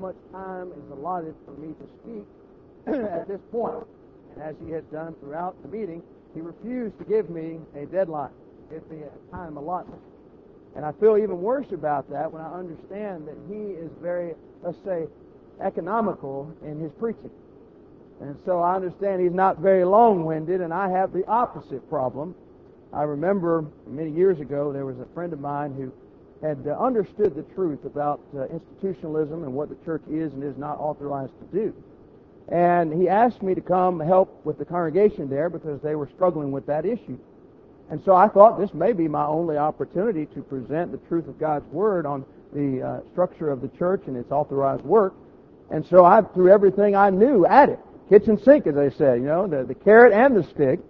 Much time is allotted for me to speak at this point. And as he has done throughout the meeting, he refused to give me a deadline, give me a time allotment. And I feel even worse about that when I understand that he is very, let's say, economical in his preaching. And so I understand he's not very long-winded, and I have the opposite problem. I remember many years ago there was a friend of mine who had uh, understood the truth about uh, institutionalism and what the church is and is not authorized to do. And he asked me to come help with the congregation there because they were struggling with that issue. And so I thought this may be my only opportunity to present the truth of God's Word on the uh, structure of the church and its authorized work. And so I threw everything I knew at it. Kitchen sink, as they say, you know, the, the carrot and the stick.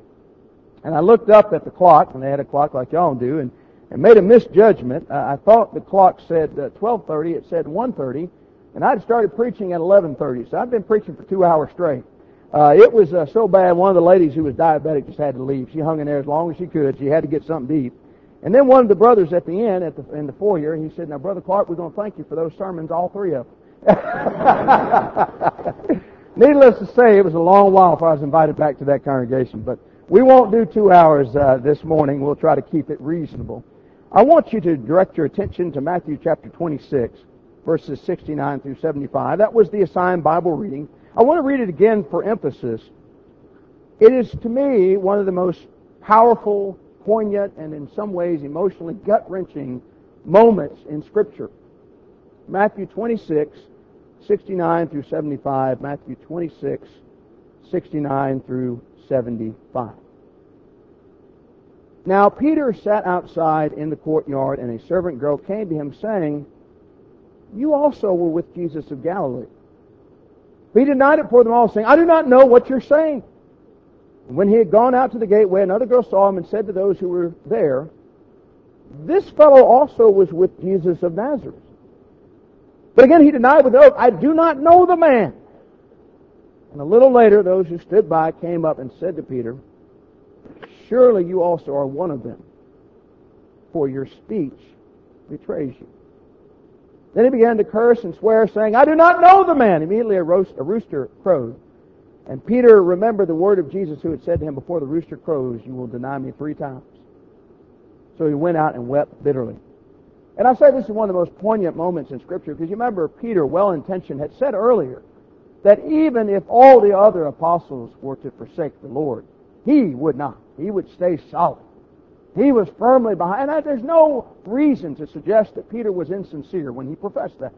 And I looked up at the clock, and they had a clock like y'all do, and and made a misjudgment. Uh, I thought the clock said uh, 12:30. It said 1:30, and I'd started preaching at 11:30. So I'd been preaching for two hours straight. Uh, it was uh, so bad. One of the ladies who was diabetic just had to leave. She hung in there as long as she could. She had to get something to eat. And then one of the brothers at the end, at the in the foyer, he said, "Now, brother Clark, we're going to thank you for those sermons, all three of them." Needless to say, it was a long while before I was invited back to that congregation. But we won't do two hours uh, this morning. We'll try to keep it reasonable. I want you to direct your attention to Matthew chapter 26, verses 69 through 75. That was the assigned Bible reading. I want to read it again for emphasis. It is to me one of the most powerful, poignant, and in some ways emotionally gut-wrenching moments in Scripture. Matthew 26, 69 through 75. Matthew 26, 69 through 75. Now Peter sat outside in the courtyard, and a servant girl came to him, saying, You also were with Jesus of Galilee. But He denied it before them all, saying, I do not know what you're saying. And when he had gone out to the gateway, another girl saw him and said to those who were there, This fellow also was with Jesus of Nazareth. But again he denied with oath, I do not know the man. And a little later, those who stood by came up and said to Peter, Surely you also are one of them, for your speech betrays you. Then he began to curse and swear, saying, I do not know the man. Immediately a, roast, a rooster crowed. And Peter remembered the word of Jesus who had said to him, Before the rooster crows, you will deny me three times. So he went out and wept bitterly. And I say this is one of the most poignant moments in Scripture because you remember Peter, well intentioned, had said earlier that even if all the other apostles were to forsake the Lord, he would not. He would stay solid. He was firmly behind. And there's no reason to suggest that Peter was insincere when he professed that.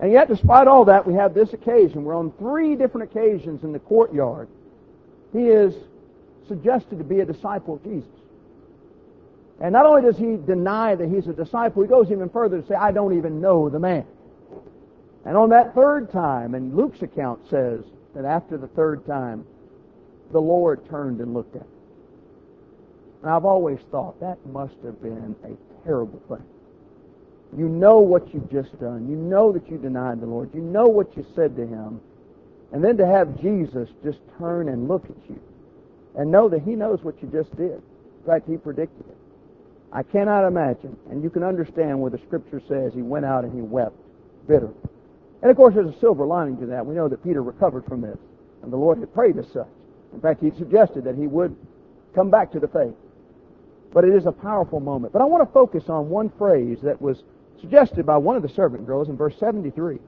And yet, despite all that, we have this occasion where on three different occasions in the courtyard, he is suggested to be a disciple of Jesus. And not only does he deny that he's a disciple, he goes even further to say, I don't even know the man. And on that third time, and Luke's account says that after the third time, the Lord turned and looked at him. And I've always thought that must have been a terrible thing. You know what you've just done. You know that you denied the Lord. You know what you said to him. And then to have Jesus just turn and look at you and know that he knows what you just did. In fact, he predicted it. I cannot imagine, and you can understand where the scripture says he went out and he wept bitterly. And of course, there's a silver lining to that. We know that Peter recovered from this, and the Lord had prayed as such. In fact, he suggested that he would come back to the faith. But it is a powerful moment. But I want to focus on one phrase that was suggested by one of the servant girls in verse 73.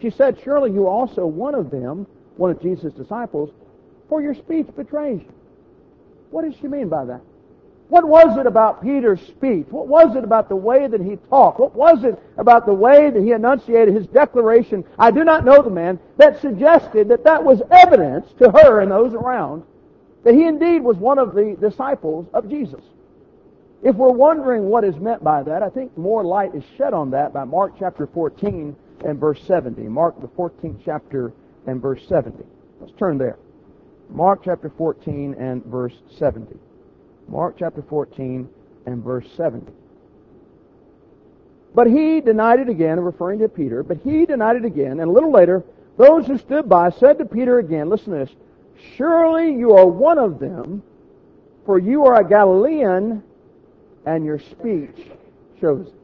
She said, Surely you are also one of them, one of Jesus' disciples, for your speech betrays you. What does she mean by that? What was it about Peter's speech? What was it about the way that he talked? What was it about the way that he enunciated his declaration, I do not know the man, that suggested that that was evidence to her and those around that he indeed was one of the disciples of Jesus. If we're wondering what is meant by that, I think more light is shed on that by Mark chapter 14 and verse 70. Mark the 14th chapter and verse 70. Let's turn there. Mark chapter 14 and verse 70. Mark chapter 14 and verse 70. But he denied it again, referring to Peter, but he denied it again, and a little later, those who stood by said to Peter again, listen to this, Surely you are one of them, for you are a Galilean, and your speech shows it.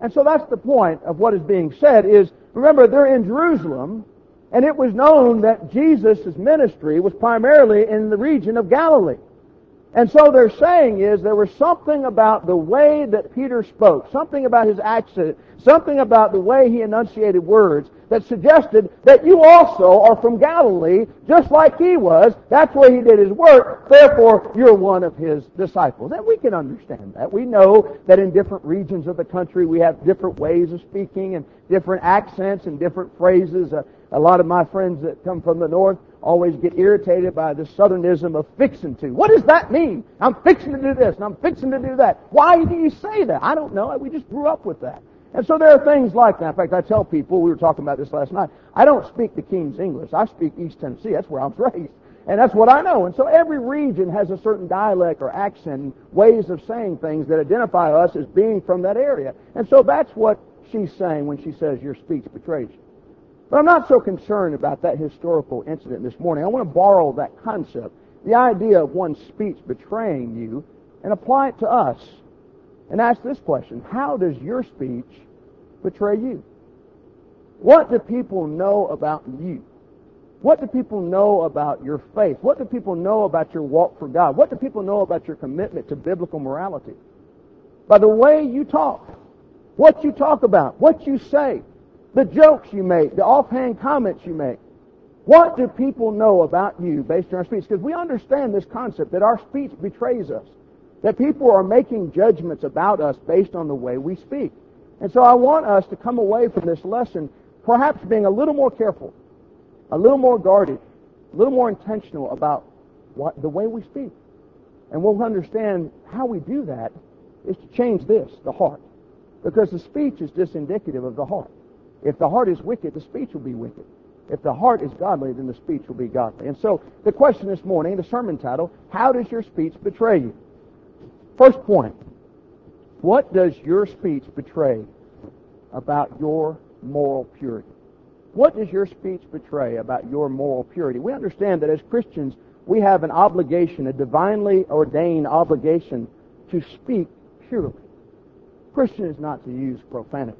And so that's the point of what is being said is, remember, they're in Jerusalem, and it was known that Jesus' ministry was primarily in the region of Galilee. And so they're saying is there was something about the way that Peter spoke, something about his accent, something about the way he enunciated words that suggested that you also are from Galilee, just like he was. That's where he did his work. Therefore, you're one of his disciples. And we can understand that. We know that in different regions of the country we have different ways of speaking and different accents and different phrases. Uh, a lot of my friends that come from the north always get irritated by the southernism of fixing to. What does that mean? I'm fixing to do this and I'm fixing to do that. Why do you say that? I don't know. We just grew up with that. And so there are things like that. In fact, I tell people, we were talking about this last night, I don't speak the King's English. I speak East Tennessee. That's where I was raised. And that's what I know. And so every region has a certain dialect or accent, ways of saying things that identify us as being from that area. And so that's what she's saying when she says your speech betrays you. But I'm not so concerned about that historical incident this morning. I want to borrow that concept, the idea of one's speech betraying you, and apply it to us and ask this question. How does your speech betray you? What do people know about you? What do people know about your faith? What do people know about your walk for God? What do people know about your commitment to biblical morality? By the way you talk, what you talk about, what you say, the jokes you make, the offhand comments you make. What do people know about you based on our speech? Because we understand this concept that our speech betrays us. That people are making judgments about us based on the way we speak. And so I want us to come away from this lesson perhaps being a little more careful, a little more guarded, a little more intentional about what, the way we speak. And we'll understand how we do that is to change this, the heart. Because the speech is just indicative of the heart. If the heart is wicked, the speech will be wicked. If the heart is godly, then the speech will be godly. And so the question this morning, the sermon title, how does your speech betray you? First point, what does your speech betray about your moral purity? What does your speech betray about your moral purity? We understand that as Christians, we have an obligation, a divinely ordained obligation to speak purely. Christian is not to use profanity.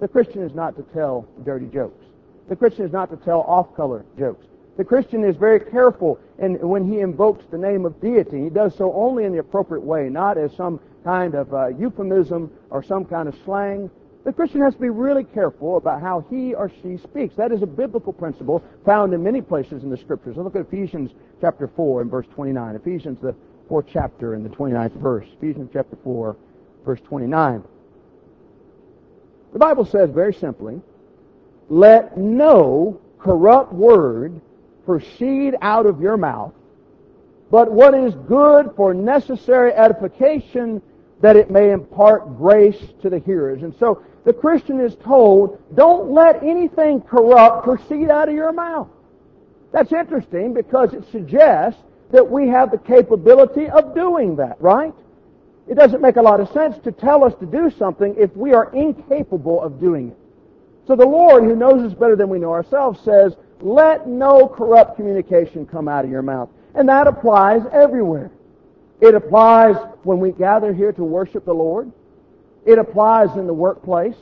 The Christian is not to tell dirty jokes. The Christian is not to tell off-color jokes. The Christian is very careful in, when he invokes the name of deity. He does so only in the appropriate way, not as some kind of uh, euphemism or some kind of slang. The Christian has to be really careful about how he or she speaks. That is a biblical principle found in many places in the Scriptures. Look at Ephesians chapter 4 and verse 29. Ephesians, the fourth chapter and the 29th verse. Ephesians chapter 4, verse 29. The Bible says very simply, let no corrupt word proceed out of your mouth, but what is good for necessary edification that it may impart grace to the hearers. And so the Christian is told, don't let anything corrupt proceed out of your mouth. That's interesting because it suggests that we have the capability of doing that, right? It doesn't make a lot of sense to tell us to do something if we are incapable of doing it. So the Lord, who knows us better than we know ourselves, says, let no corrupt communication come out of your mouth. And that applies everywhere. It applies when we gather here to worship the Lord. It applies in the workplace.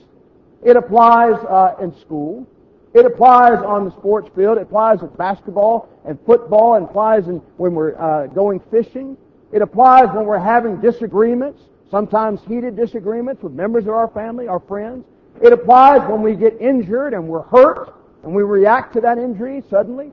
It applies uh, in school. It applies on the sports field. It applies in basketball and football. It applies in, when we're uh, going fishing. It applies when we're having disagreements, sometimes heated disagreements with members of our family, our friends. It applies when we get injured and we're hurt and we react to that injury suddenly.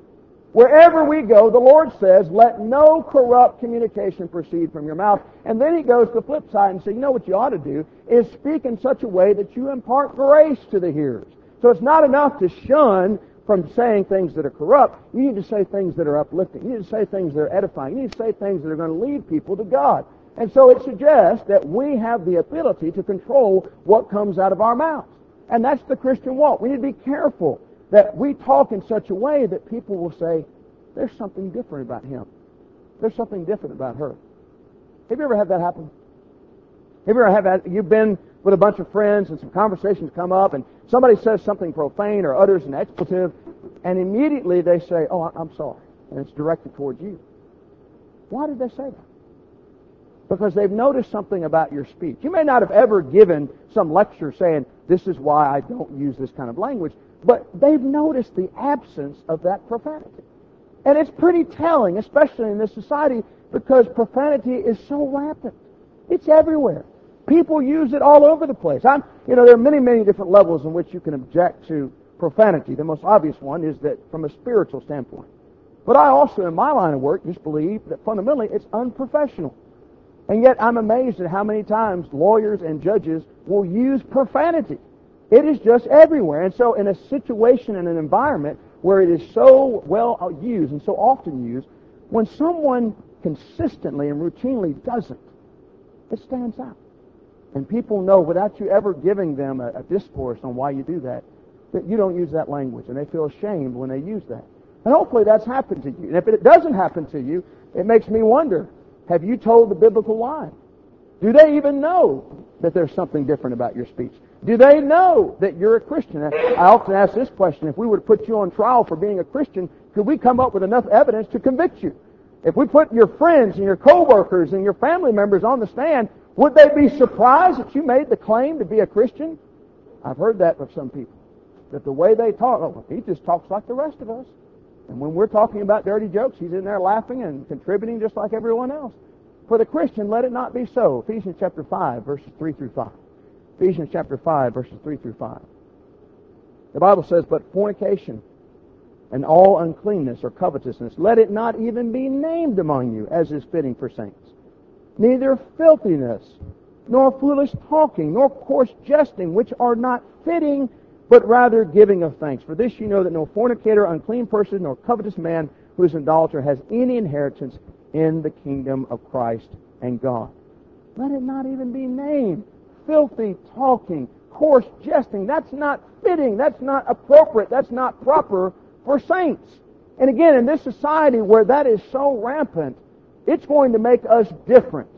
Wherever we go, the Lord says, let no corrupt communication proceed from your mouth. And then he goes to the flip side and says, you know what you ought to do is speak in such a way that you impart grace to the hearers. So it's not enough to shun from saying things that are corrupt. You need to say things that are uplifting. You need to say things that are edifying. You need to say things that are going to lead people to God. And so it suggests that we have the ability to control what comes out of our mouths. And that's the Christian walk. We need to be careful that we talk in such a way that people will say, there's something different about him. There's something different about her. Have you ever had that happen? Have you ever had that? You've been with a bunch of friends and some conversations come up and somebody says something profane or utters an expletive and immediately they say, oh, I'm sorry. And it's directed towards you. Why did they say that? because they've noticed something about your speech. You may not have ever given some lecture saying, this is why I don't use this kind of language, but they've noticed the absence of that profanity. And it's pretty telling, especially in this society, because profanity is so rampant. It's everywhere. People use it all over the place. I'm, you know, there are many, many different levels in which you can object to profanity. The most obvious one is that from a spiritual standpoint. But I also, in my line of work, just believe that fundamentally it's unprofessional. And yet I'm amazed at how many times lawyers and judges will use profanity. It is just everywhere. And so in a situation and an environment where it is so well used and so often used, when someone consistently and routinely doesn't, it stands out. And people know without you ever giving them a, a discourse on why you do that, that you don't use that language. And they feel ashamed when they use that. And hopefully that's happened to you. And if it doesn't happen to you, it makes me wonder, have you told the biblical lie? Do they even know that there's something different about your speech? Do they know that you're a Christian? I often ask this question. If we were to put you on trial for being a Christian, could we come up with enough evidence to convict you? If we put your friends and your coworkers and your family members on the stand, would they be surprised that you made the claim to be a Christian? I've heard that from some people. That the way they talk, oh, he just talks like the rest of us. And when we're talking about dirty jokes, he's in there laughing and contributing just like everyone else. For the Christian, let it not be so. Ephesians chapter 5, verses 3 through 5. Ephesians chapter 5, verses 3 through 5. The Bible says, But fornication and all uncleanness or covetousness, let it not even be named among you, as is fitting for saints. Neither filthiness, nor foolish talking, nor coarse jesting, which are not fitting, but rather giving of thanks. For this you know that no fornicator, unclean person, nor covetous man who is an idolater has any inheritance in the kingdom of Christ and God. Let it not even be named. Filthy talking, coarse jesting, that's not fitting, that's not appropriate, that's not proper for saints. And again, in this society where that is so rampant, it's going to make us different.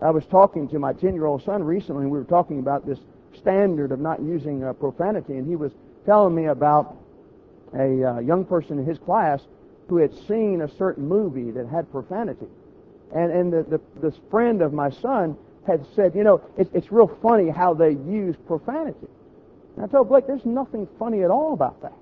I was talking to my 10 year old son recently, and we were talking about this standard of not using uh, profanity, and he was telling me about a uh, young person in his class who had seen a certain movie that had profanity. And, and the, the, this friend of my son had said, you know, it, it's real funny how they use profanity. And I told Blake, there's nothing funny at all about that.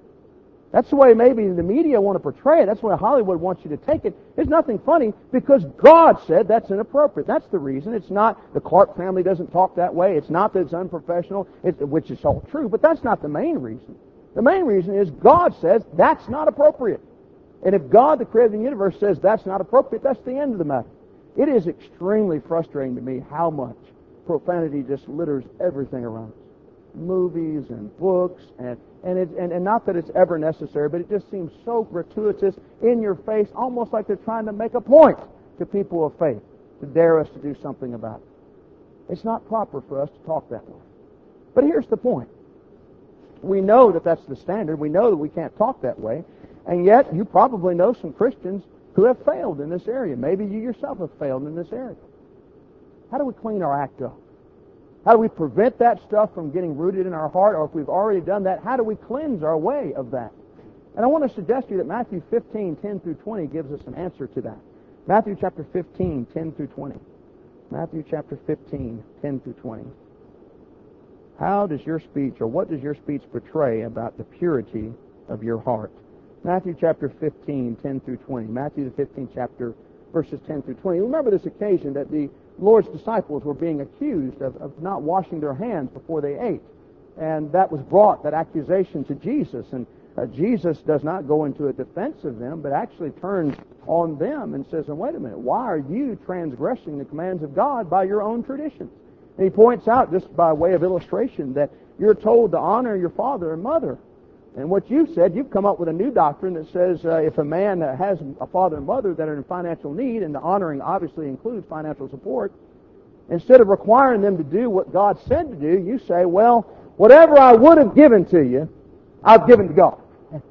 That's the way maybe the media want to portray it. That's the way Hollywood wants you to take it. There's nothing funny because God said that's inappropriate. That's the reason. It's not the Clark family doesn't talk that way. It's not that it's unprofessional, it's, which is all true, but that's not the main reason. The main reason is God says that's not appropriate. And if God, the creator of the universe, says that's not appropriate, that's the end of the matter. It is extremely frustrating to me how much profanity just litters everything around us. Movies and books and and, it, and, and not that it's ever necessary, but it just seems so gratuitous in your face, almost like they're trying to make a point to people of faith to dare us to do something about it. It's not proper for us to talk that way. But here's the point. We know that that's the standard. We know that we can't talk that way. And yet, you probably know some Christians who have failed in this area. Maybe you yourself have failed in this area. How do we clean our act up? How do we prevent that stuff from getting rooted in our heart? Or if we've already done that, how do we cleanse our way of that? And I want to suggest to you that Matthew 15, 10 through 20 gives us an answer to that. Matthew chapter 15, 10 through 20. Matthew chapter 15, 10 through 20. How does your speech, or what does your speech portray about the purity of your heart? Matthew chapter 15, 10 through 20. Matthew the 15th chapter, verses 10 through 20. Remember this occasion that the Lord's disciples were being accused of, of not washing their hands before they ate. And that was brought, that accusation, to Jesus. And uh, Jesus does not go into a defense of them, but actually turns on them and says, And wait a minute, why are you transgressing the commands of God by your own traditions? And he points out, just by way of illustration, that you're told to honor your father and mother. And what you've said, you've come up with a new doctrine that says uh, if a man uh, has a father and mother that are in financial need, and the honoring obviously includes financial support, instead of requiring them to do what God said to do, you say, well, whatever I would have given to you, I've given to God.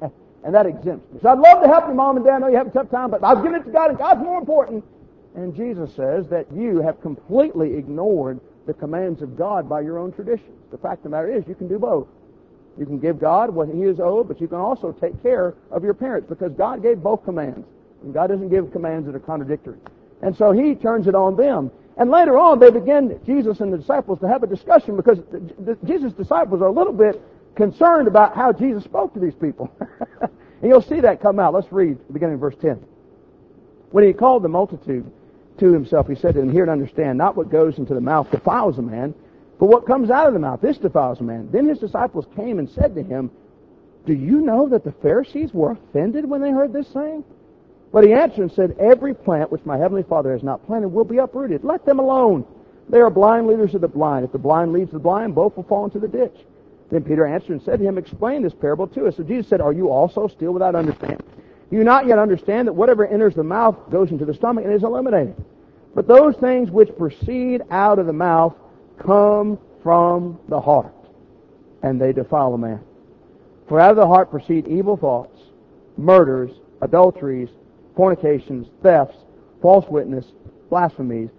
and that exempts me. So I'd love to help your mom and dad. I know you have a tough time, but I've given it to God, and God's more important. And Jesus says that you have completely ignored the commands of God by your own traditions. The fact of the matter is, you can do both. You can give God what He is owed, but you can also take care of your parents because God gave both commands. And God doesn't give commands that are contradictory. And so He turns it on them. And later on, they begin, Jesus and the disciples, to have a discussion because Jesus' disciples are a little bit concerned about how Jesus spoke to these people. and you'll see that come out. Let's read, beginning of verse 10. When he called the multitude to himself, he said to them, Hear and understand, not what goes into the mouth defiles a man, but what comes out of the mouth, this defiles a man. Then his disciples came and said to him, Do you know that the Pharisees were offended when they heard this saying? But he answered and said, Every plant which my heavenly Father has not planted will be uprooted. Let them alone. They are blind leaders of the blind. If the blind leads the blind, both will fall into the ditch. Then Peter answered and said to him, Explain this parable to us. So Jesus said, Are you also still without understanding? Do you not yet understand that whatever enters the mouth goes into the stomach and is eliminated? But those things which proceed out of the mouth come from the heart, and they defile a man. For out of the heart proceed evil thoughts, murders, adulteries, fornications, thefts, false witness, blasphemies.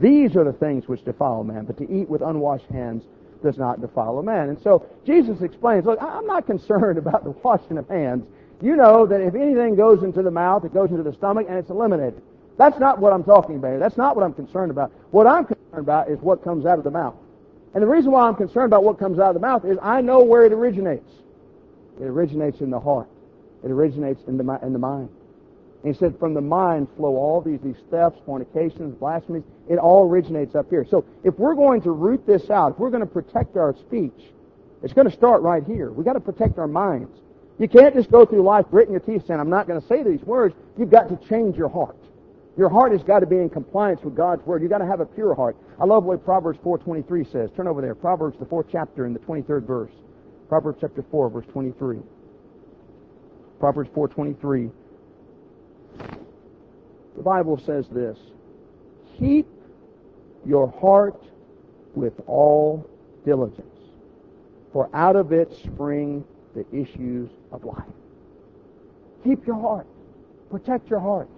These are the things which defile a man, but to eat with unwashed hands does not defile a man. And so Jesus explains, look, I'm not concerned about the washing of hands. You know that if anything goes into the mouth, it goes into the stomach and it's eliminated. That's not what I'm talking about. That's not what I'm concerned about. What I'm about is what comes out of the mouth. And the reason why I'm concerned about what comes out of the mouth is I know where it originates. It originates in the heart. It originates in the, in the mind. And he said, from the mind flow all these, these thefts, fornications, blasphemies. It all originates up here. So if we're going to root this out, if we're going to protect our speech, it's going to start right here. We've got to protect our minds. You can't just go through life gritting your teeth saying, I'm not going to say these words. You've got to change your heart. Your heart has got to be in compliance with God's Word. You've got to have a pure heart. I love what Proverbs 4.23 says. Turn over there. Proverbs, the fourth chapter, in the 23rd verse. Proverbs chapter 4, verse 23. Proverbs 4.23. The Bible says this. Keep your heart with all diligence, for out of it spring the issues of life. Keep your heart. Protect your heart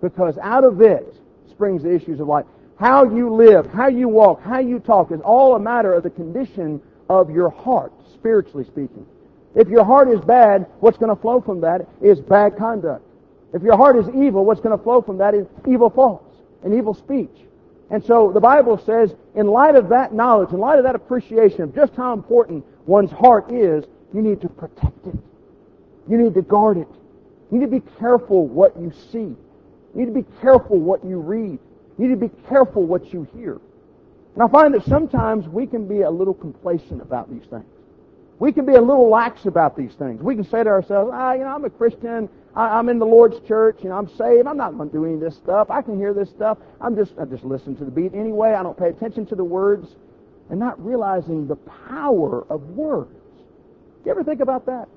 because out of it springs the issues of life. How you live, how you walk, how you talk is all a matter of the condition of your heart, spiritually speaking. If your heart is bad, what's going to flow from that is bad conduct. If your heart is evil, what's going to flow from that is evil thoughts and evil speech. And so the Bible says, in light of that knowledge, in light of that appreciation of just how important one's heart is, you need to protect it. You need to guard it. You need to be careful what you see. You need to be careful what you read. You need to be careful what you hear. And I find that sometimes we can be a little complacent about these things. We can be a little lax about these things. We can say to ourselves, ah, you know, I'm a Christian. I, am in the Lord's church. You know, I'm saved. I'm not going to do any of this stuff. I can hear this stuff. I'm just, I just listen to the beat anyway. I don't pay attention to the words and not realizing the power of words. Do you ever think about that?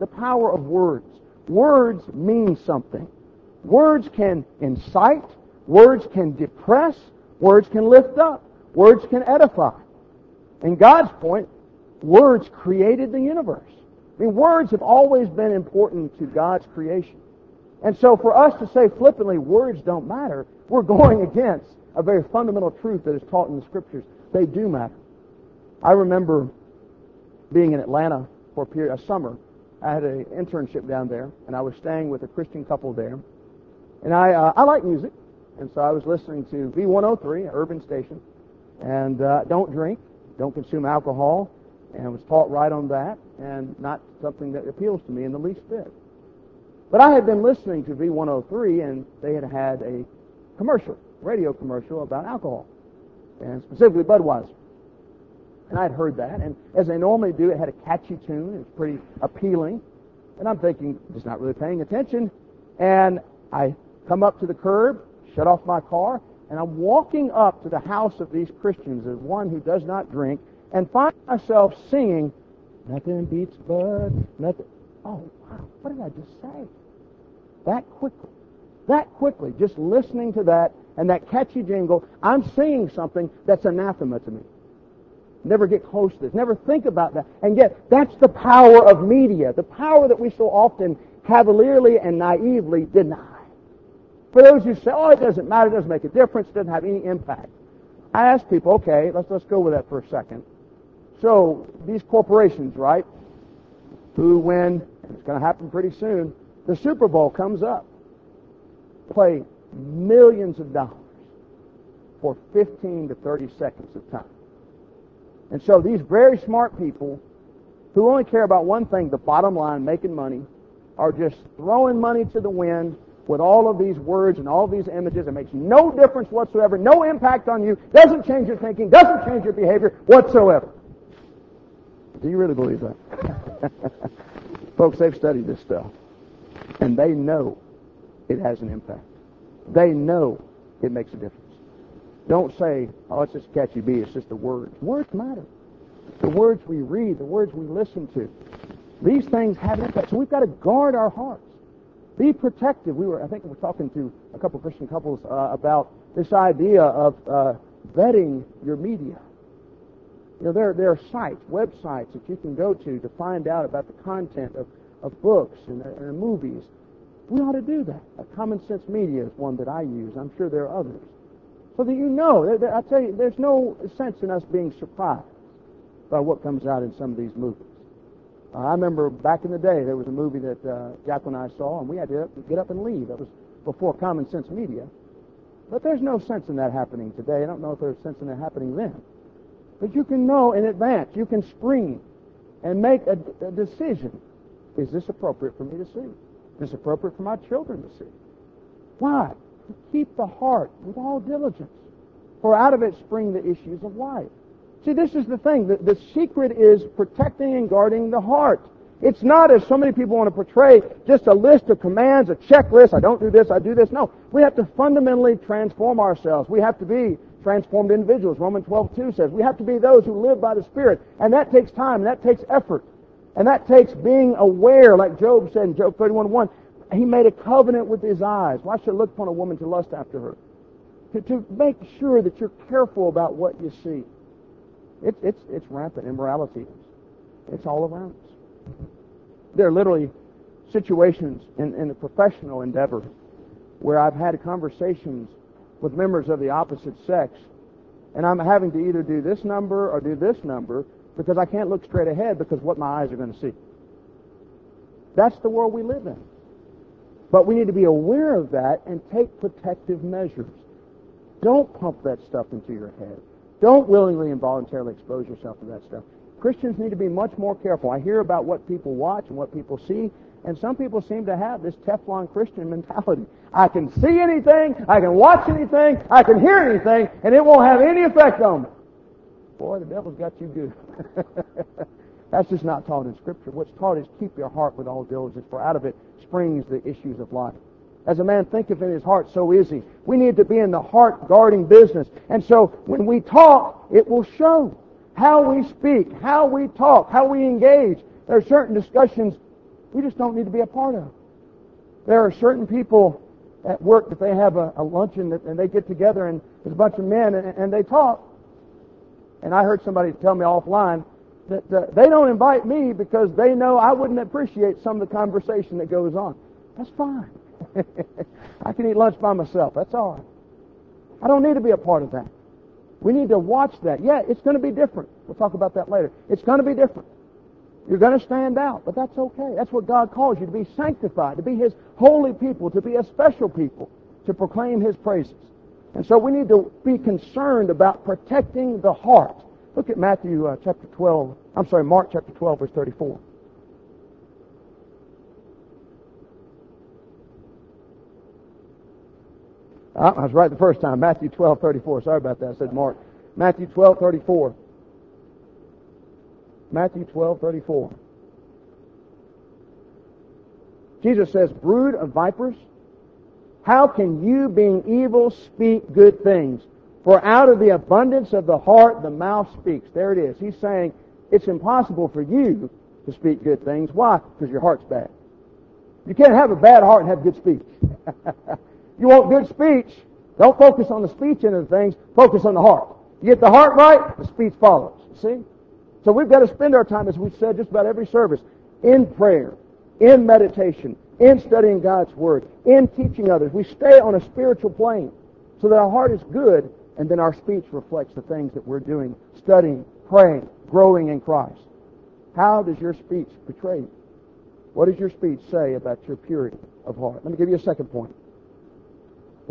The power of words. Words mean something. Words can incite. Words can depress. Words can lift up. Words can edify. In God's point, words created the universe. I mean, words have always been important to God's creation. And so for us to say flippantly, words don't matter, we're going against a very fundamental truth that is taught in the Scriptures. They do matter. I remember being in Atlanta for a period, a summer. I had an internship down there, and I was staying with a Christian couple there. And I, uh, I like music, and so I was listening to V103, an urban station, and uh, don't drink, don't consume alcohol, and was taught right on that, and not something that appeals to me in the least bit. But I had been listening to V103, and they had had a commercial, radio commercial about alcohol, and specifically Budweiser. And I'd heard that, and as they normally do, it had a catchy tune. It was pretty appealing. And I'm thinking, just not really paying attention. And I come up to the curb, shut off my car, and I'm walking up to the house of these Christians as one who does not drink, and find myself singing, Nothing beats Bud, nothing. Oh, wow, what did I just say? That quickly. That quickly, just listening to that and that catchy jingle, I'm singing something that's anathema to me. Never get close to this. Never think about that. And yet, that's the power of media, the power that we so often cavalierly and naively deny. For those who say, oh, it doesn't matter, it doesn't make a difference, it doesn't have any impact. I ask people, okay, let's, let's go with that for a second. So, these corporations, right, who when, it's going to happen pretty soon, the Super Bowl comes up, play millions of dollars for 15 to 30 seconds of time. And so these very smart people who only care about one thing, the bottom line, making money, are just throwing money to the wind with all of these words and all these images. It makes no difference whatsoever, no impact on you, doesn't change your thinking, doesn't change your behavior whatsoever. Do you really believe that? Folks, they've studied this stuff, and they know it has an impact. They know it makes a difference. Don't say, oh, it's just catchy beat, it's just the words. Words matter. The words we read, the words we listen to. These things have an impact. So we've got to guard our hearts. Be protective. We were, I think we were talking to a couple of Christian couples uh, about this idea of uh, vetting your media. You know, there, there are sites, websites that you can go to to find out about the content of, of books and, and movies. We ought to do that. Common Sense Media is one that I use. I'm sure there are others. So that you know, I tell you, there's no sense in us being surprised by what comes out in some of these movies. Uh, I remember back in the day, there was a movie that uh, Jack and I saw, and we had to get up and leave. That was before Common Sense Media. But there's no sense in that happening today. I don't know if there's sense in it happening then. But you can know in advance. You can screen and make a, a decision. Is this appropriate for me to see? Is this appropriate for my children to see? Why? To keep the heart with all diligence. For out of it spring the issues of life. See, this is the thing. The, the secret is protecting and guarding the heart. It's not, as so many people want to portray, just a list of commands, a checklist. I don't do this, I do this. No. We have to fundamentally transform ourselves. We have to be transformed individuals. Romans 12, 2 says we have to be those who live by the Spirit. And that takes time, and that takes effort. And that takes being aware, like Job said in Job 31, 1. He made a covenant with his eyes. Why should I look upon a woman to lust after her? To, to make sure that you're careful about what you see. It, it's, it's rampant. Immorality It's all around us. There are literally situations in, in the professional endeavor where I've had conversations with members of the opposite sex, and I'm having to either do this number or do this number because I can't look straight ahead because what my eyes are going to see. That's the world we live in. But we need to be aware of that and take protective measures. Don't pump that stuff into your head. Don't willingly and voluntarily expose yourself to that stuff. Christians need to be much more careful. I hear about what people watch and what people see, and some people seem to have this Teflon Christian mentality. I can see anything, I can watch anything, I can hear anything, and it won't have any effect on me. Boy, the devil's got you good. That's just not taught in Scripture. What's taught is keep your heart with all diligence, for out of it springs the issues of life. As a man thinketh in his heart, so is he. We need to be in the heart guarding business. And so when we talk, it will show how we speak, how we talk, how we engage. There are certain discussions we just don't need to be a part of. There are certain people at work that they have a, a luncheon and they get together and there's a bunch of men and, and they talk. And I heard somebody tell me offline that they don't invite me because they know I wouldn't appreciate some of the conversation that goes on. That's fine. I can eat lunch by myself. That's all. I don't need to be a part of that. We need to watch that. Yeah, it's going to be different. We'll talk about that later. It's going to be different. You're going to stand out, but that's okay. That's what God calls you to be sanctified, to be His holy people, to be a special people, to proclaim His praises. And so we need to be concerned about protecting the heart. Look at Matthew uh, chapter 12. I'm sorry, Mark chapter 12, verse 34. I was right the first time. Matthew 12, 34. Sorry about that. I said Mark. Matthew 12, 34. Matthew 12, 34. Jesus says, Brood of vipers, how can you, being evil, speak good things? For out of the abundance of the heart, the mouth speaks. There it is. He's saying, it's impossible for you to speak good things. Why? Because your heart's bad. You can't have a bad heart and have good speech. You want good speech. Don't focus on the speech end of things. Focus on the heart. You get the heart right, the speech follows. See? So we've got to spend our time, as we've said just about every service, in prayer, in meditation, in studying God's Word, in teaching others. We stay on a spiritual plane so that our heart is good and then our speech reflects the things that we're doing, studying, praying, growing in Christ. How does your speech betray you? What does your speech say about your purity of heart? Let me give you a second point.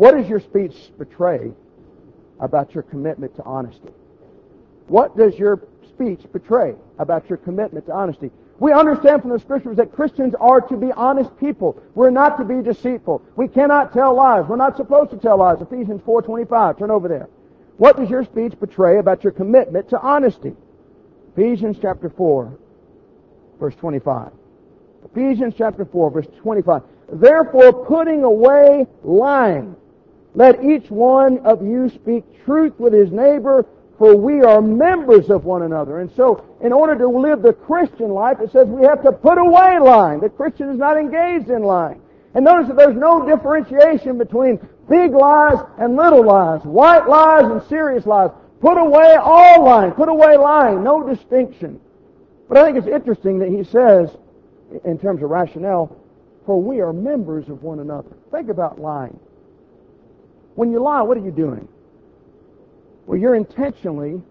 What does your speech betray about your commitment to honesty? What does your speech betray about your commitment to honesty? We understand from the scriptures that Christians are to be honest people. We're not to be deceitful. We cannot tell lies. We're not supposed to tell lies. Ephesians 4.25. Turn over there. What does your speech betray about your commitment to honesty? Ephesians chapter 4, verse 25. Ephesians chapter 4, verse 25. Therefore, putting away lying, let each one of you speak truth with his neighbor, for we are members of one another. And so, in order to live the Christian life, it says we have to put away lying. The Christian is not engaged in lying. And notice that there's no differentiation between big lies and little lies, white lies and serious lies. Put away all lying. Put away lying. No distinction. But I think it's interesting that he says, in terms of rationale, for we are members of one another. Think about lying. When you lie, what are you doing? Well, you're intentionally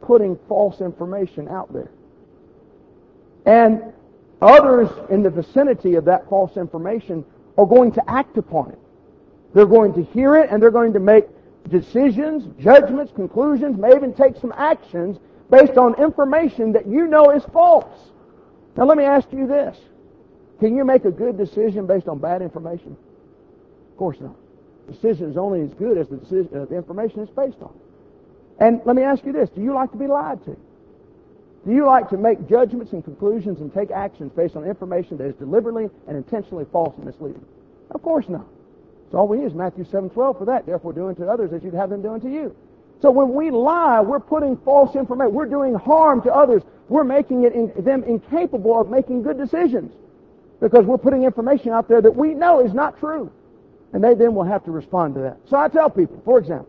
putting false information out there. And others in the vicinity of that false information are going to act upon it. They're going to hear it and they're going to make decisions, judgments, conclusions, may even take some actions based on information that you know is false. Now let me ask you this. Can you make a good decision based on bad information? Of course not. Decision is only as good as the, decision, uh, the information it's based on. And let me ask you this. Do you like to be lied to? Do you like to make judgments and conclusions and take actions based on information that is deliberately and intentionally false and misleading? Of course not. So all we need is Matthew 7:12 for that. Therefore, do unto others as you'd have them do unto you. So when we lie, we're putting false information. We're doing harm to others. We're making it in, them incapable of making good decisions because we're putting information out there that we know is not true, and they then will have to respond to that. So I tell people, for example,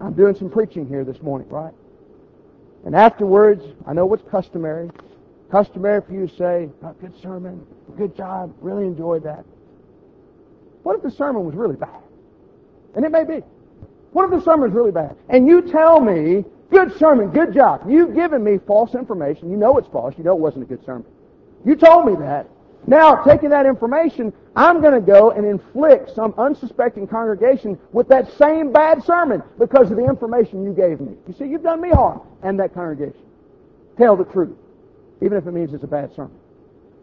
I'm doing some preaching here this morning, right? And afterwards, I know what's customary. Customary for you to say, oh, good sermon, good job, really enjoyed that. What if the sermon was really bad? And it may be. What if the sermon is really bad? And you tell me, good sermon, good job. You've given me false information. You know it's false. You know it wasn't a good sermon. You told me that. Now, taking that information, I'm going to go and inflict some unsuspecting congregation with that same bad sermon because of the information you gave me. You see, you've done me harm and that congregation. Tell the truth, even if it means it's a bad sermon.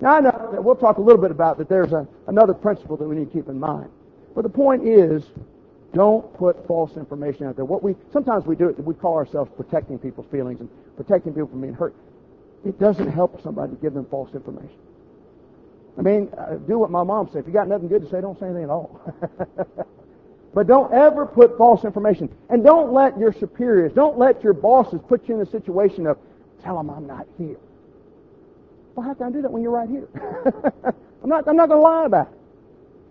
Now, I know that we'll talk a little bit about that there's a, another principle that we need to keep in mind. But the point is, don't put false information out there. What we sometimes we do it, we call ourselves protecting people's feelings and protecting people from being hurt. It doesn't help somebody to give them false information. I mean, uh, do what my mom said. If you got nothing good to say, don't say anything at all. but don't ever put false information. And don't let your superiors, don't let your bosses put you in the situation of, tell them I'm not here. Well, how can I do that when you're right here? I'm not, I'm not going to lie about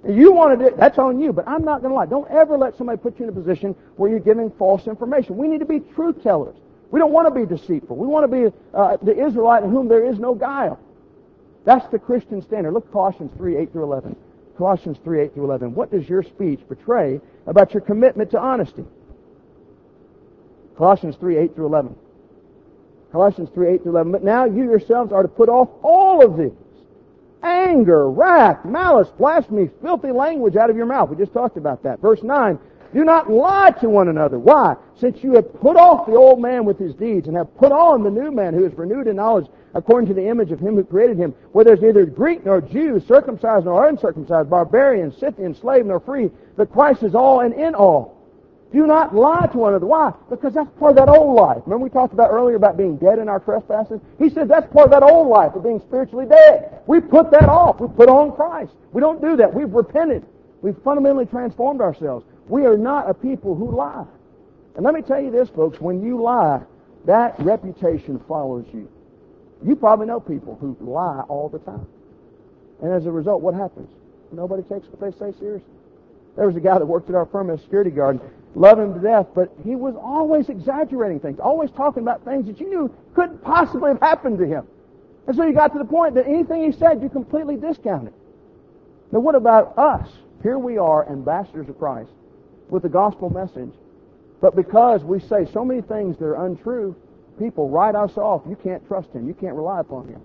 it. You wanted it, that's on you, but I'm not going to lie. Don't ever let somebody put you in a position where you're giving false information. We need to be truth tellers. We don't want to be deceitful. We want to be uh, the Israelite in whom there is no guile. That's the Christian standard. Look Colossians 3, 8 through 11. Colossians 3, 8 through 11. What does your speech betray about your commitment to honesty? Colossians 3, 8 through 11. Colossians 3, 8 through 11. But now you yourselves are to put off all of these. Anger, wrath, malice, blasphemy, filthy language out of your mouth. We just talked about that. Verse 9. Do not lie to one another. Why? Since you have put off the old man with his deeds and have put on the new man who is renewed in knowledge according to the image of him who created him, where there's neither Greek nor Jew, circumcised nor uncircumcised, barbarian, Scythian, slave nor free, but Christ is all and in all. Do not lie to one another. Why? Because that's part of that old life. Remember we talked about earlier about being dead in our trespasses? He said that's part of that old life of being spiritually dead. We put that off. We put on Christ. We don't do that. We've repented. We've fundamentally transformed ourselves. We are not a people who lie. And let me tell you this, folks, when you lie, that reputation follows you. You probably know people who lie all the time. And as a result, what happens? Nobody takes what they say seriously. There was a guy that worked at our firm as a security guard. Loved him to death, but he was always exaggerating things, always talking about things that you knew couldn't possibly have happened to him. And so you got to the point that anything he said, you completely discounted. Now what about us? Here we are, ambassadors of Christ with the gospel message. But because we say so many things that are untrue, people write us off. You can't trust him. You can't rely upon him.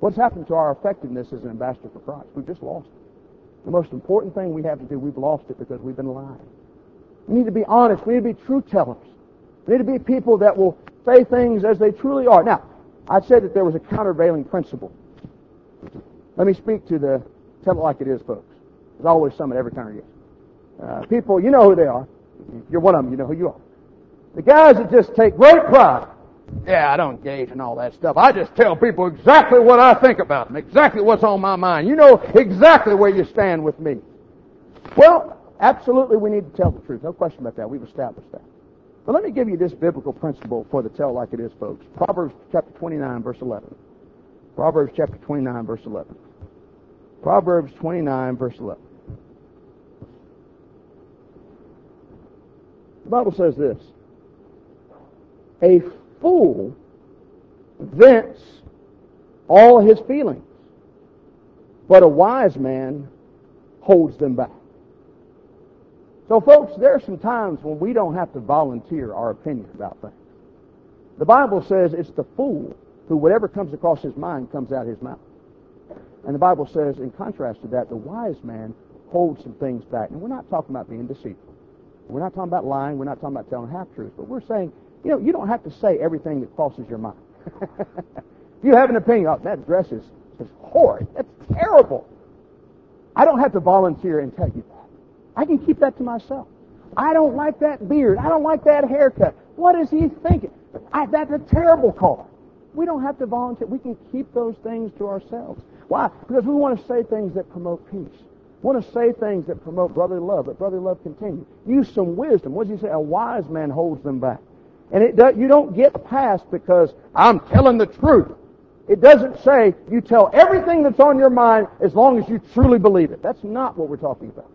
What's happened to our effectiveness as an ambassador for Christ? We've just lost it. The most important thing we have to do, we've lost it because we've been lying. We need to be honest. We need to be truth tellers. We need to be people that will say things as they truly are. Now, I said that there was a countervailing principle. Let me speak to the tell it like it is, folks. There's always some at every congregation. Uh, people, you know who they are. You're one of them, you know who you are. The guys that just take great pride. Yeah, I don't engage in all that stuff. I just tell people exactly what I think about them, exactly what's on my mind. You know exactly where you stand with me. Well, absolutely we need to tell the truth. No question about that. We've established that. But let me give you this biblical principle for the tell like it is, folks. Proverbs chapter 29, verse 11. Proverbs chapter 29, verse 11. Proverbs 29, verse 11. The Bible says this A fool vents all his feelings, but a wise man holds them back. So, folks, there are some times when we don't have to volunteer our opinion about things. The Bible says it's the fool who, whatever comes across his mind, comes out his mouth. And the Bible says, in contrast to that, the wise man holds some things back. And we're not talking about being deceitful. We're not talking about lying. We're not talking about telling half truths. But we're saying, you know, you don't have to say everything that crosses your mind. if you have an opinion, oh, that dress is, is horrid. That's terrible. I don't have to volunteer and tell you that. I can keep that to myself. I don't like that beard. I don't like that haircut. What is he thinking? I, that's a terrible car. We don't have to volunteer. We can keep those things to ourselves. Why? Because we want to say things that promote peace. Want to say things that promote brotherly love, that brotherly love continue. Use some wisdom. What does he say? A wise man holds them back. And it does, you don't get past because I'm telling the truth. It doesn't say you tell everything that's on your mind as long as you truly believe it. That's not what we're talking about.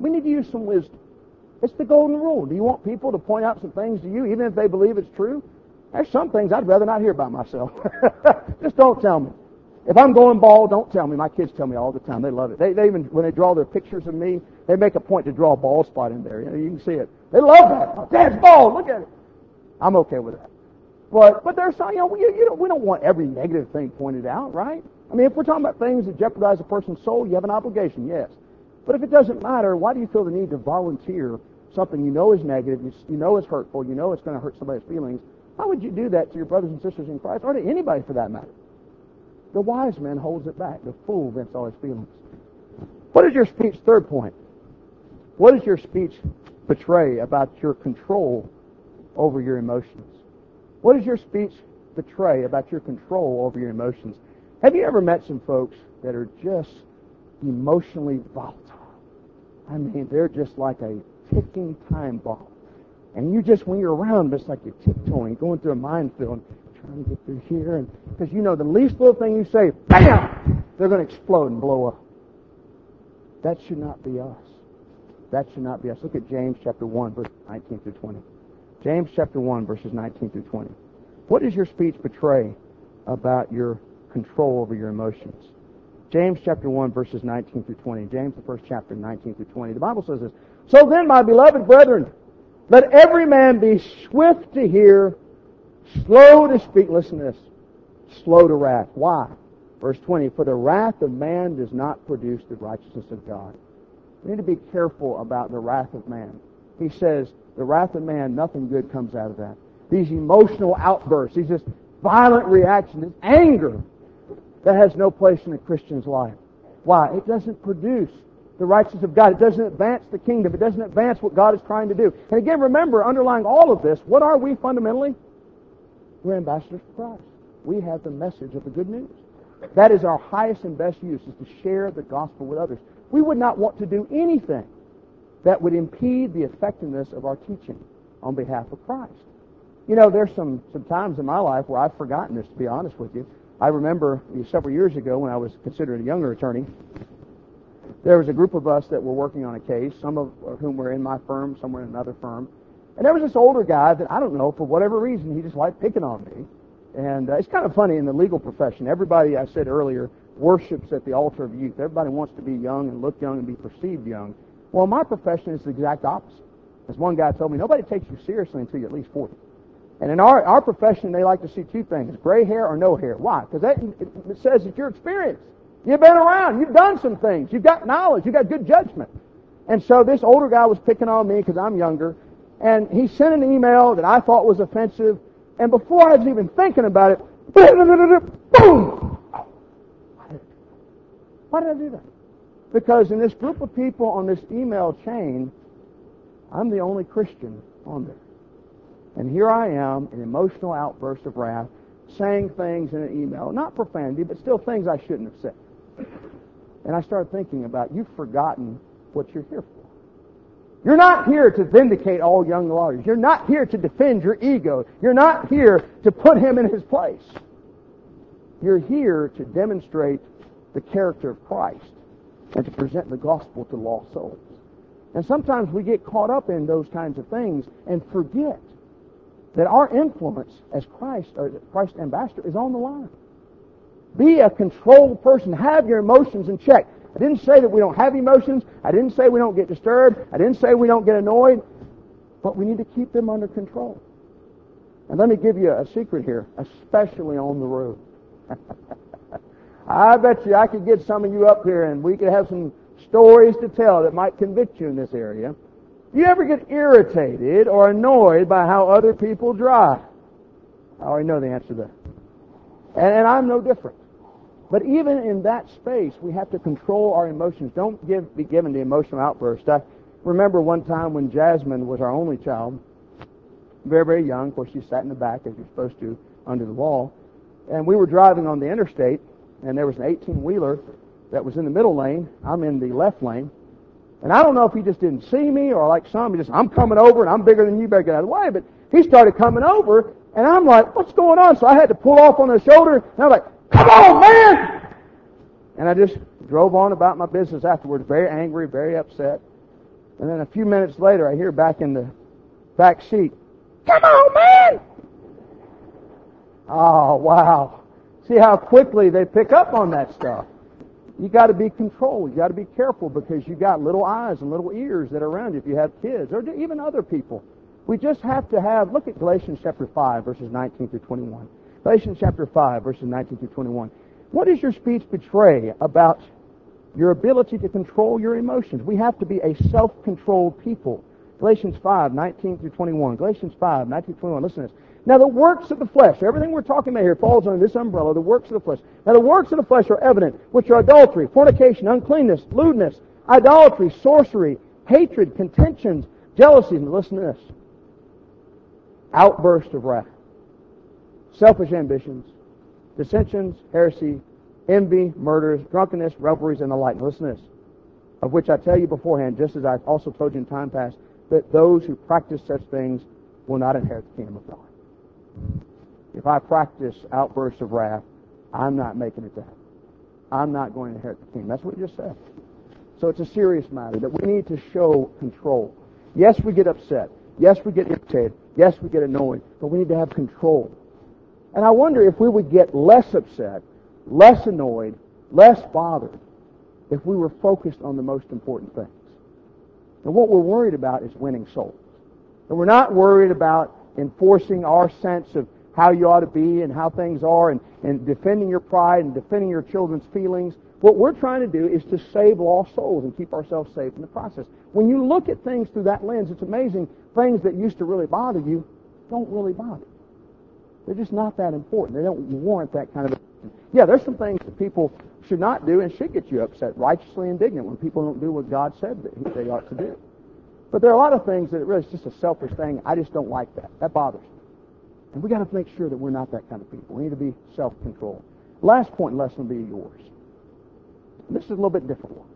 We need to use some wisdom. It's the golden rule. Do you want people to point out some things to you, even if they believe it's true? There's some things I'd rather not hear about myself. Just don't tell me. If I'm going bald, don't tell me. My kids tell me all the time. They love it. They, they even, when they draw their pictures of me, they make a point to draw a bald spot in there. You, know, you can see it. They love that. Dad's bald. Look at it. I'm okay with that. But, but there's some, you know, we, you don't, we don't want every negative thing pointed out, right? I mean, if we're talking about things that jeopardize a person's soul, you have an obligation, yes. But if it doesn't matter, why do you feel the need to volunteer something you know is negative, you, you know is hurtful, you know it's going to hurt somebody's feelings? Why would you do that to your brothers and sisters in Christ, or to anybody for that matter? The wise man holds it back. The fool vents all his feelings. What is your speech, third point? What does your speech betray about your control over your emotions? What does your speech betray about your control over your emotions? Have you ever met some folks that are just emotionally volatile? I mean, they're just like a ticking time bomb. And you just, when you're around them, it's like you're tiptoeing, going through a minefield, trying to get through here. And because you know, the least little thing you say, bam, they're going to explode and blow up. That should not be us. That should not be us. Look at James chapter 1, verse 19 through 20. James chapter 1, verses 19 through 20. What does your speech betray about your control over your emotions? James chapter 1, verses 19 through 20. James, the first chapter, 19 through 20. The Bible says this. So then, my beloved brethren, let every man be swift to hear, slow to speak. Listen to this. Slow to wrath. Why? Verse 20. For the wrath of man does not produce the righteousness of God. We need to be careful about the wrath of man. He says, the wrath of man, nothing good comes out of that. These emotional outbursts, these just violent reactions, this anger that has no place in a Christian's life. Why? It doesn't produce the righteousness of God. It doesn't advance the kingdom. It doesn't advance what God is trying to do. And again, remember, underlying all of this, what are we fundamentally? We're ambassadors for Christ. We have the message of the good news. That is our highest and best use, is to share the gospel with others. We would not want to do anything that would impede the effectiveness of our teaching on behalf of Christ. You know, there's some, some times in my life where I've forgotten this, to be honest with you. I remember several years ago when I was considered a younger attorney, there was a group of us that were working on a case, some of whom were in my firm, some were in another firm. And there was this older guy that I don't know, for whatever reason, he just liked picking on me. And uh, it's kind of funny in the legal profession. Everybody, I said earlier, worships at the altar of youth. Everybody wants to be young and look young and be perceived young. Well, my profession is the exact opposite. As one guy told me, nobody takes you seriously until you're at least 40. And in our, our profession, they like to see two things, gray hair or no hair. Why? Because that it says that you're experienced. You've been around. You've done some things. You've got knowledge. You've got good judgment. And so this older guy was picking on me because I'm younger. And he sent an email that I thought was offensive. And before I was even thinking about it, boom! Why did I do that? Because in this group of people on this email chain, I'm the only Christian on there. And here I am, an emotional outburst of wrath, saying things in an email, not profanity, but still things I shouldn't have said. And I started thinking about, you've forgotten what you're here for. You're not here to vindicate all young lawyers. You're not here to defend your ego. You're not here to put him in his place. You're here to demonstrate the character of Christ and to present the gospel to lost souls. And sometimes we get caught up in those kinds of things and forget that our influence as Christ or Christ ambassador is on the line. Be a controlled person. Have your emotions in check. I didn't say that we don't have emotions. I didn't say we don't get disturbed. I didn't say we don't get annoyed. But we need to keep them under control. And let me give you a secret here, especially on the road. I bet you I could get some of you up here and we could have some stories to tell that might convict you in this area. Do you ever get irritated or annoyed by how other people drive? I already know the answer to that. And, and I'm no different. But even in that space, we have to control our emotions. Don't give, be given the emotional outburst. I remember one time when Jasmine was our only child, very, very young. Of course, she sat in the back as you're supposed to under the wall. And we were driving on the interstate, and there was an 18 wheeler that was in the middle lane. I'm in the left lane. And I don't know if he just didn't see me or like some, he just, I'm coming over and I'm bigger than you, better get out of the way. But he started coming over, and I'm like, what's going on? So I had to pull off on his shoulder, and I'm like, come on, man! And I just drove on about my business afterwards, very angry, very upset. And then a few minutes later, I hear back in the back seat, come on, man! Oh, wow. See how quickly they pick up on that stuff. You got to be controlled. You got to be careful because you got little eyes and little ears that are around you if you have kids or even other people. We just have to have, look at Galatians chapter 5, verses 19 through 21. Galatians chapter 5, verses 19 through 21. What does your speech betray about your ability to control your emotions? We have to be a self-controlled people. Galatians 5, 19 through 21. Galatians 5, 19 through 21. Listen to this. Now the works of the flesh, everything we're talking about here falls under this umbrella, the works of the flesh. Now the works of the flesh are evident, which are adultery, fornication, uncleanness, lewdness, idolatry, sorcery, hatred, contentions, jealousies, and listen to this. Outburst of wrath, selfish ambitions, dissensions, heresy, envy, murders, drunkenness, revelries, and the like. Listen to this. Of which I tell you beforehand, just as I've also told you in time past, that those who practice such things will not inherit the kingdom of God. If I practice outbursts of wrath, I'm not making it to heaven. I'm not going to inherit the kingdom. That's what he just said. So it's a serious matter that we need to show control. Yes, we get upset. Yes, we get irritated. Yes, we get annoyed. But we need to have control. And I wonder if we would get less upset, less annoyed, less bothered if we were focused on the most important things. And what we're worried about is winning souls. And we're not worried about enforcing our sense of how you ought to be and how things are and, and defending your pride and defending your children's feelings. What we're trying to do is to save lost souls and keep ourselves safe in the process. When you look at things through that lens, it's amazing. Things that used to really bother you don't really bother. They're just not that important. They don't warrant that kind of. Yeah, there's some things that people should not do and should get you upset, righteously indignant when people don't do what God said that they ought to do. But there are a lot of things that it really is just a selfish thing. I just don't like that. That bothers me. And we got to make sure that we're not that kind of people. We need to be self-controlled. Last point lesson will be yours. This is a little bit different one.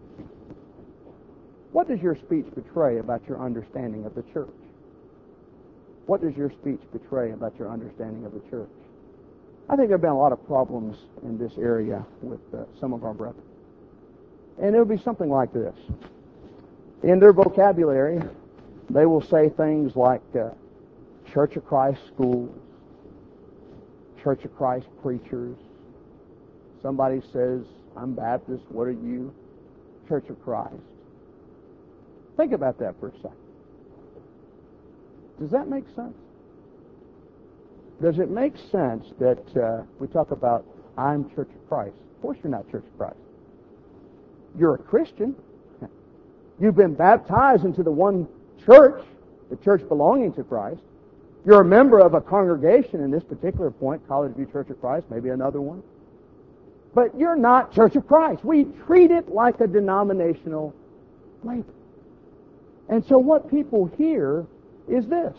What does your speech betray about your understanding of the church? What does your speech betray about your understanding of the church? I think there have been a lot of problems in this area with uh, some of our brethren. And it would be something like this in their vocabulary, they will say things like uh, Church of Christ schools, Church of Christ preachers. Somebody says, I'm Baptist, what are you? Church of Christ. Think about that for a second. Does that make sense? Does it make sense that uh, we talk about, I'm Church of Christ? Of course you're not Church of Christ. You're a Christian. You've been baptized into the one church, the church belonging to Christ. You're a member of a congregation in this particular point, College View Church of Christ, maybe another one. But you're not Church of Christ. We treat it like a denominational label. And so what people hear is this.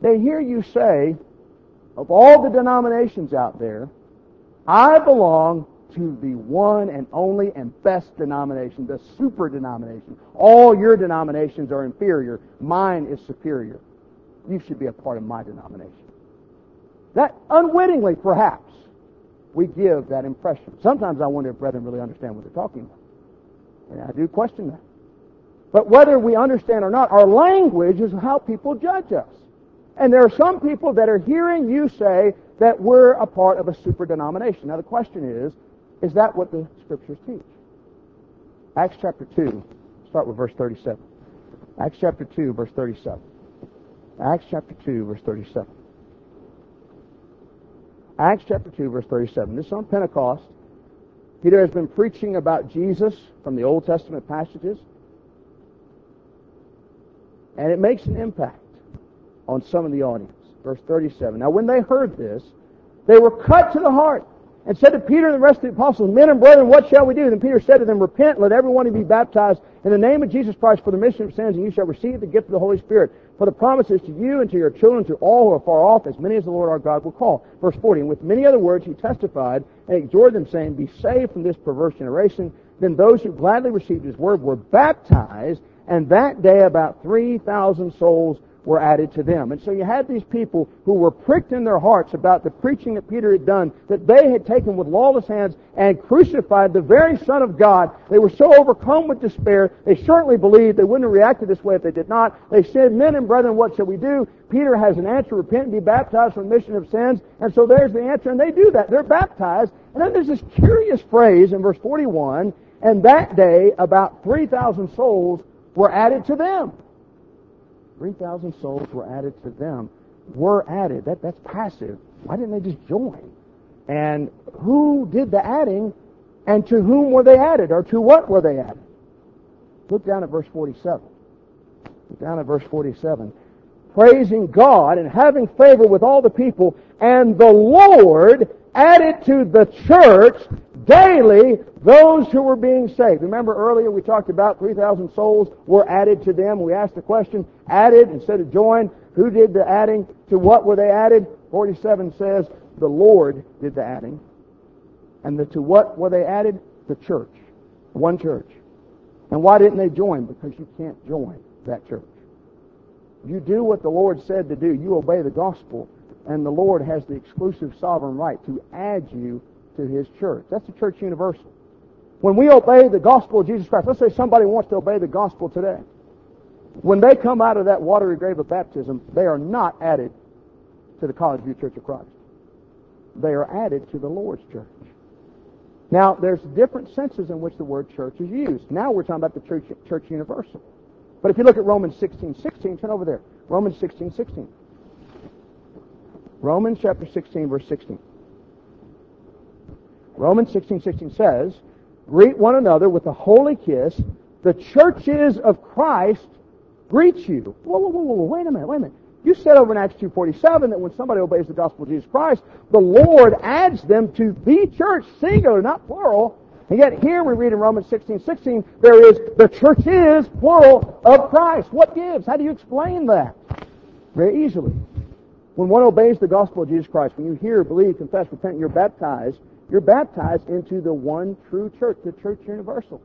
They hear you say, of all the denominations out there, I belong to the one and only and best denomination, the super denomination. All your denominations are inferior. Mine is superior. You should be a part of my denomination. That unwittingly, perhaps, we give that impression. Sometimes I wonder if brethren really understand what they're talking about. And I do question that. But whether we understand or not, our language is how people judge us. And there are some people that are hearing you say that we're a part of a super denomination. Now the question is, is that what the scriptures teach? Acts chapter 2, start with verse 37. Acts chapter 2, verse 37. Acts chapter 2, verse 37. Acts chapter 2, verse 37. This is on Pentecost. Peter has been preaching about Jesus from the Old Testament passages. And it makes an impact on some of the audience. Verse 37. Now when they heard this, they were cut to the heart and said to Peter and the rest of the apostles, Men and brethren, what shall we do? Then Peter said to them, Repent, let every one of you be baptized in the name of Jesus Christ for the remission of sins, and you shall receive the gift of the Holy Spirit. For the promise is to you and to your children, to all who are far off, as many as the Lord our God will call. Verse 40, And with many other words he testified and exhorted them, saying, Be saved from this perverse generation. Then those who gladly received his word were baptized, and that day about 3,000 souls were added to them. And so you had these people who were pricked in their hearts about the preaching that Peter had done, that they had taken with lawless hands and crucified the very Son of God. They were so overcome with despair, they certainly believed they wouldn't have reacted this way if they did not. They said, Men and brethren, what shall we do? Peter has an answer, repent and be baptized for remission of sins. And so there's the answer, and they do that. They're baptized. And then there's this curious phrase in verse 41, and that day about 3,000 souls were added to them. 3,000 souls were added to them. Were added. That, that's passive. Why didn't they just join? And who did the adding? And to whom were they added? Or to what were they added? Look down at verse 47. Look down at verse 47. Praising God and having favor with all the people, and the Lord added to the church daily those who were being saved. Remember earlier we talked about 3,000 souls were added to them. We asked the question, added instead of joined. Who did the adding? To what were they added? 47 says, the Lord did the adding. And the, to what were they added? The church. One church. And why didn't they join? Because you can't join that church. You do what the Lord said to do. You obey the gospel. And the Lord has the exclusive sovereign right to add you to His church. That's the church universal. When we obey the gospel of Jesus Christ, let's say somebody wants to obey the gospel today. When they come out of that watery grave of baptism, they are not added to the College View Church of Christ. They are added to the Lord's church. Now, there's different senses in which the word church is used. Now we're talking about the church, church universal. But if you look at Romans 16, 16, turn over there. Romans 16, 16. Romans chapter 16, verse 16. Romans 16, 16 says, Greet one another with a holy kiss. The churches of Christ greet you. Whoa, whoa, whoa, whoa, wait a minute, wait a minute. You said over in Acts 2.47 that when somebody obeys the gospel of Jesus Christ, the Lord adds them to the church, singular, not plural. And yet here we read in Romans 16, 16, there is, the church is, plural, of Christ. What gives? How do you explain that? Very easily. When one obeys the gospel of Jesus Christ, when you hear, believe, confess, repent, and you're baptized, you're baptized into the one true church, the church universal.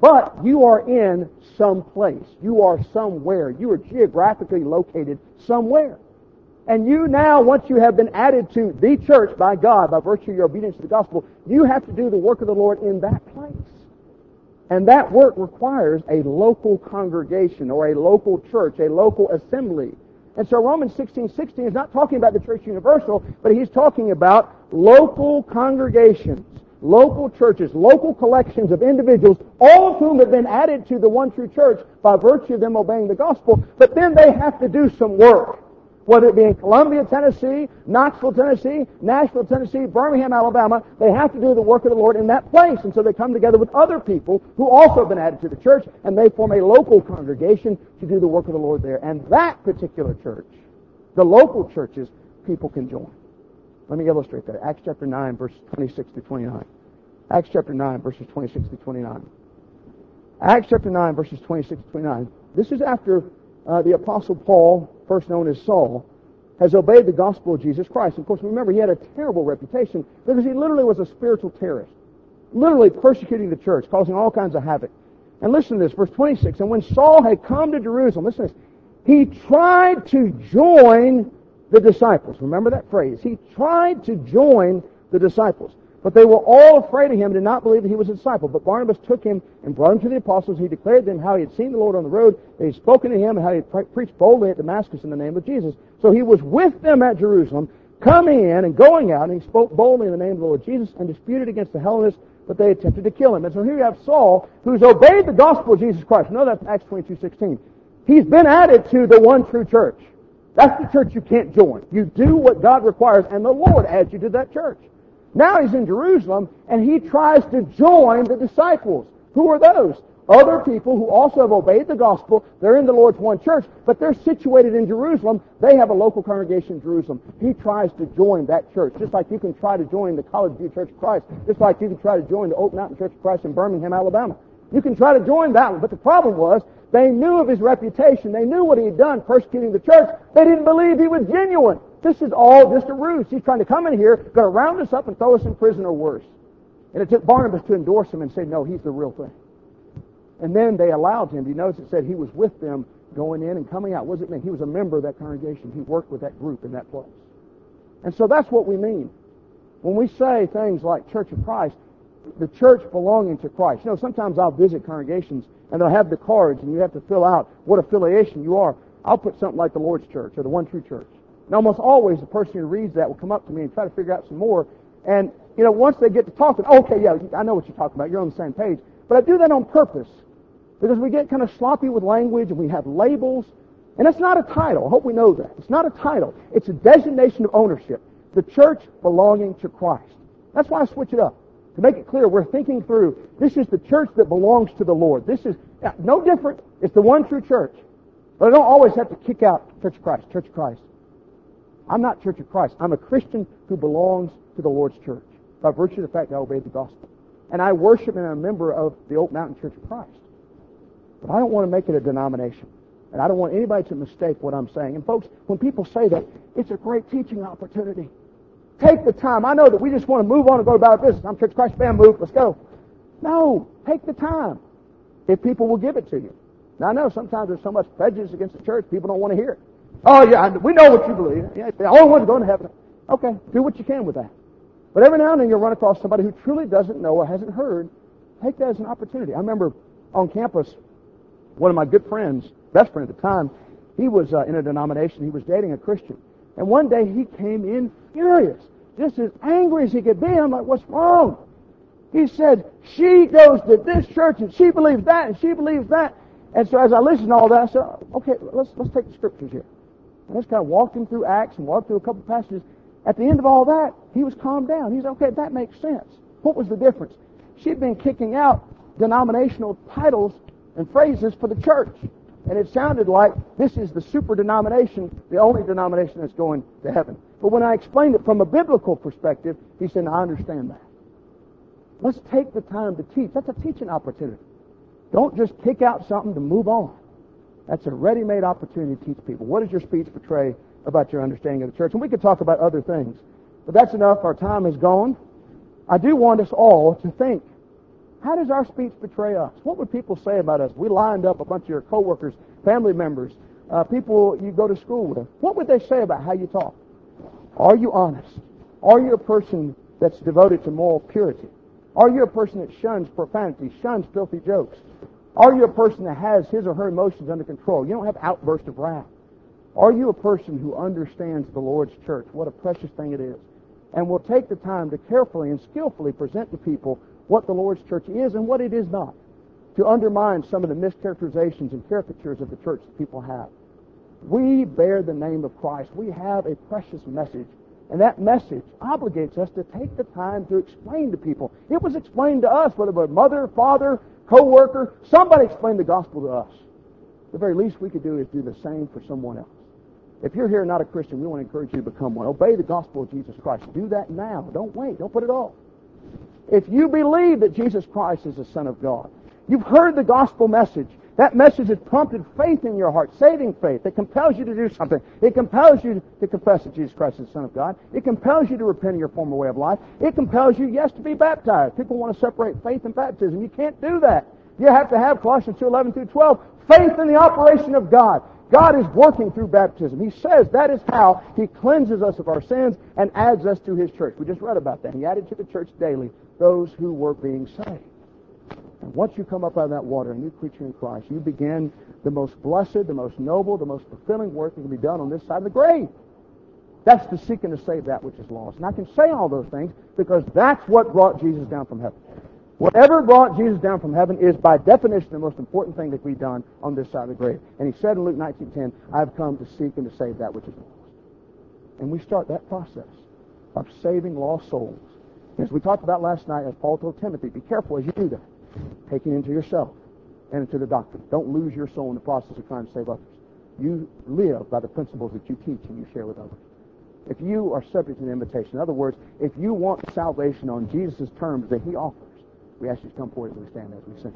But you are in some place. You are somewhere. You are geographically located somewhere. And you now, once you have been added to the church by God, by virtue of your obedience to the gospel, you have to do the work of the Lord in that place. And that work requires a local congregation or a local church, a local assembly. And so Romans 16, 16 is not talking about the church universal, but he's talking about local congregations, local churches, local collections of individuals, all of whom have been added to the one true church by virtue of them obeying the gospel, but then they have to do some work. Whether it be in Columbia, Tennessee, Knoxville, Tennessee, Nashville, Tennessee, Birmingham, Alabama, they have to do the work of the Lord in that place. And so they come together with other people who also have been added to the church, and they form a local congregation to do the work of the Lord there. And that particular church, the local churches, people can join. Let me illustrate that. Acts chapter 9, verses 26 to 29. Acts chapter 9, verses 26 to 29. Acts chapter 9, verses 26 to 29. This is after uh, the Apostle Paul, first known as Saul, has obeyed the gospel of Jesus Christ. Of course, remember, he had a terrible reputation because he literally was a spiritual terrorist, literally persecuting the church, causing all kinds of havoc. And listen to this, verse 26. And when Saul had come to Jerusalem, listen to this, he tried to join the disciples. Remember that phrase. He tried to join the disciples. But they were all afraid of him and did not believe that he was a disciple. But Barnabas took him and brought him to the apostles. He declared to them how he had seen the Lord on the road, that he had spoken to him, and how he had pre- preached boldly at Damascus in the name of Jesus. So he was with them at Jerusalem, coming in and going out, and he spoke boldly in the name of the Lord Jesus and disputed against the Hellenists, but they attempted to kill him. And so here you have Saul, who's obeyed the gospel of Jesus Christ. No, that's Acts 22, 16. He's been added to the one true church. That's the church you can't join. You do what God requires, and the Lord adds you to that church. Now he's in Jerusalem, and he tries to join the disciples. Who are those? Other people who also have obeyed the gospel. They're in the Lord's one church, but they're situated in Jerusalem. They have a local congregation in Jerusalem. He tries to join that church, just like you can try to join the College View Church of Christ, just like you can try to join the Oak Mountain Church of Christ in Birmingham, Alabama. You can try to join that one, but the problem was they knew of his reputation. They knew what he had done persecuting the church. They didn't believe he was genuine. This is all just a ruse. He's trying to come in here, going to round us up and throw us in prison or worse. And it took Barnabas to endorse him and say, no, he's the real thing. And then they allowed him. Do you notice it said he was with them going in and coming out? What does it mean? He was a member of that congregation. He worked with that group in that place. And so that's what we mean. When we say things like Church of Christ, the church belonging to Christ. You know, sometimes I'll visit congregations and they'll have the cards and you have to fill out what affiliation you are. I'll put something like the Lord's Church or the One True Church. And almost always the person who reads that will come up to me and try to figure out some more. And, you know, once they get to talking, okay, yeah, I know what you're talking about. You're on the same page. But I do that on purpose because we get kind of sloppy with language and we have labels. And it's not a title. I hope we know that. It's not a title. It's a designation of ownership. The church belonging to Christ. That's why I switch it up. To make it clear, we're thinking through, this is the church that belongs to the Lord. This is no different. It's the one true church. But I don't always have to kick out Church of Christ, Church of Christ. I'm not Church of Christ. I'm a Christian who belongs to the Lord's church by virtue of the fact that I obey the gospel. And I worship and I'm a member of the Oak Mountain Church of Christ. But I don't want to make it a denomination. And I don't want anybody to mistake what I'm saying. And folks, when people say that, it's a great teaching opportunity. Take the time. I know that we just want to move on and go about our business. I'm Church of Christ, bam, move, let's go. No, take the time. If people will give it to you. Now I know sometimes there's so much prejudice against the church, people don't want to hear it. Oh yeah, we know what you believe. Yeah, the only ones going to heaven. Okay, do what you can with that. But every now and then you'll run across somebody who truly doesn't know or hasn't heard. Take that as an opportunity. I remember on campus, one of my good friends, best friend at the time, he was uh, in a denomination. He was dating a Christian. And one day he came in furious, just as angry as he could be. I'm like, what's wrong? He said, she goes to this church and she believes that and she believes that. And so as I listened to all that, I said, okay, let's, let's take the scriptures here. And I just kind of walked him through Acts and walked through a couple passages. At the end of all that, he was calmed down. He said, okay, that makes sense. What was the difference? She'd been kicking out denominational titles and phrases for the church. And it sounded like this is the super denomination, the only denomination that's going to heaven. But when I explained it from a biblical perspective, he said, I understand that. Let's take the time to teach. That's a teaching opportunity. Don't just kick out something to move on. That's a ready-made opportunity to teach people. What does your speech portray about your understanding of the church? And we could talk about other things. But that's enough. Our time is gone. I do want us all to think, how does our speech betray us? What would people say about us? We lined up a bunch of your coworkers, family members, uh, people you go to school with. What would they say about how you talk? Are you honest? Are you a person that's devoted to moral purity? Are you a person that shuns profanity, shuns filthy jokes? Are you a person that has his or her emotions under control? You don't have outbursts of wrath. Are you a person who understands the Lord's church? What a precious thing it is. And will take the time to carefully and skillfully present to people what the Lord's church is and what it is not. To undermine some of the mischaracterizations and caricatures of the church that people have. We bear the name of Christ. We have a precious message. And that message obligates us to take the time to explain to people. It was explained to us, whether was mother, father, co-worker, somebody explained the gospel to us. The very least we could do is do the same for someone else. If you're here not a Christian, we want to encourage you to become one. Obey the gospel of Jesus Christ. Do that now. Don't wait. Don't put it off. If you believe that Jesus Christ is the Son of God, you've heard the gospel message, that message has prompted faith in your heart, saving faith. It compels you to do something. It compels you to confess that Jesus Christ is the Son of God. It compels you to repent of your former way of life. It compels you, yes, to be baptized. People want to separate faith and baptism. You can't do that. You have to have Colossians 2, 11 through 12, faith in the operation of God. God is working through baptism. He says that is how He cleanses us of our sins and adds us to His church. We just read about that. He added to the church daily those who were being saved. And once you come up out of that water, a new creature in Christ, you begin the most blessed, the most noble, the most fulfilling work that can be done on this side of the grave. That's to seek and to save that which is lost. And I can say all those things because that's what brought Jesus down from heaven. Whatever brought Jesus down from heaven is by definition the most important thing that can be done on this side of the grave. And he said in Luke 19.10, I've come to seek and to save that which is lost. And we start that process of saving lost souls. As we talked about last night, as Paul told Timothy, be careful as you do that taking into yourself and into the doctrine. Don't lose your soul in the process of trying to save others. You live by the principles that you teach and you share with others. If you are subject to the invitation, in other words, if you want salvation on Jesus' terms that he offers, we ask you to come forward as we stand as we sing.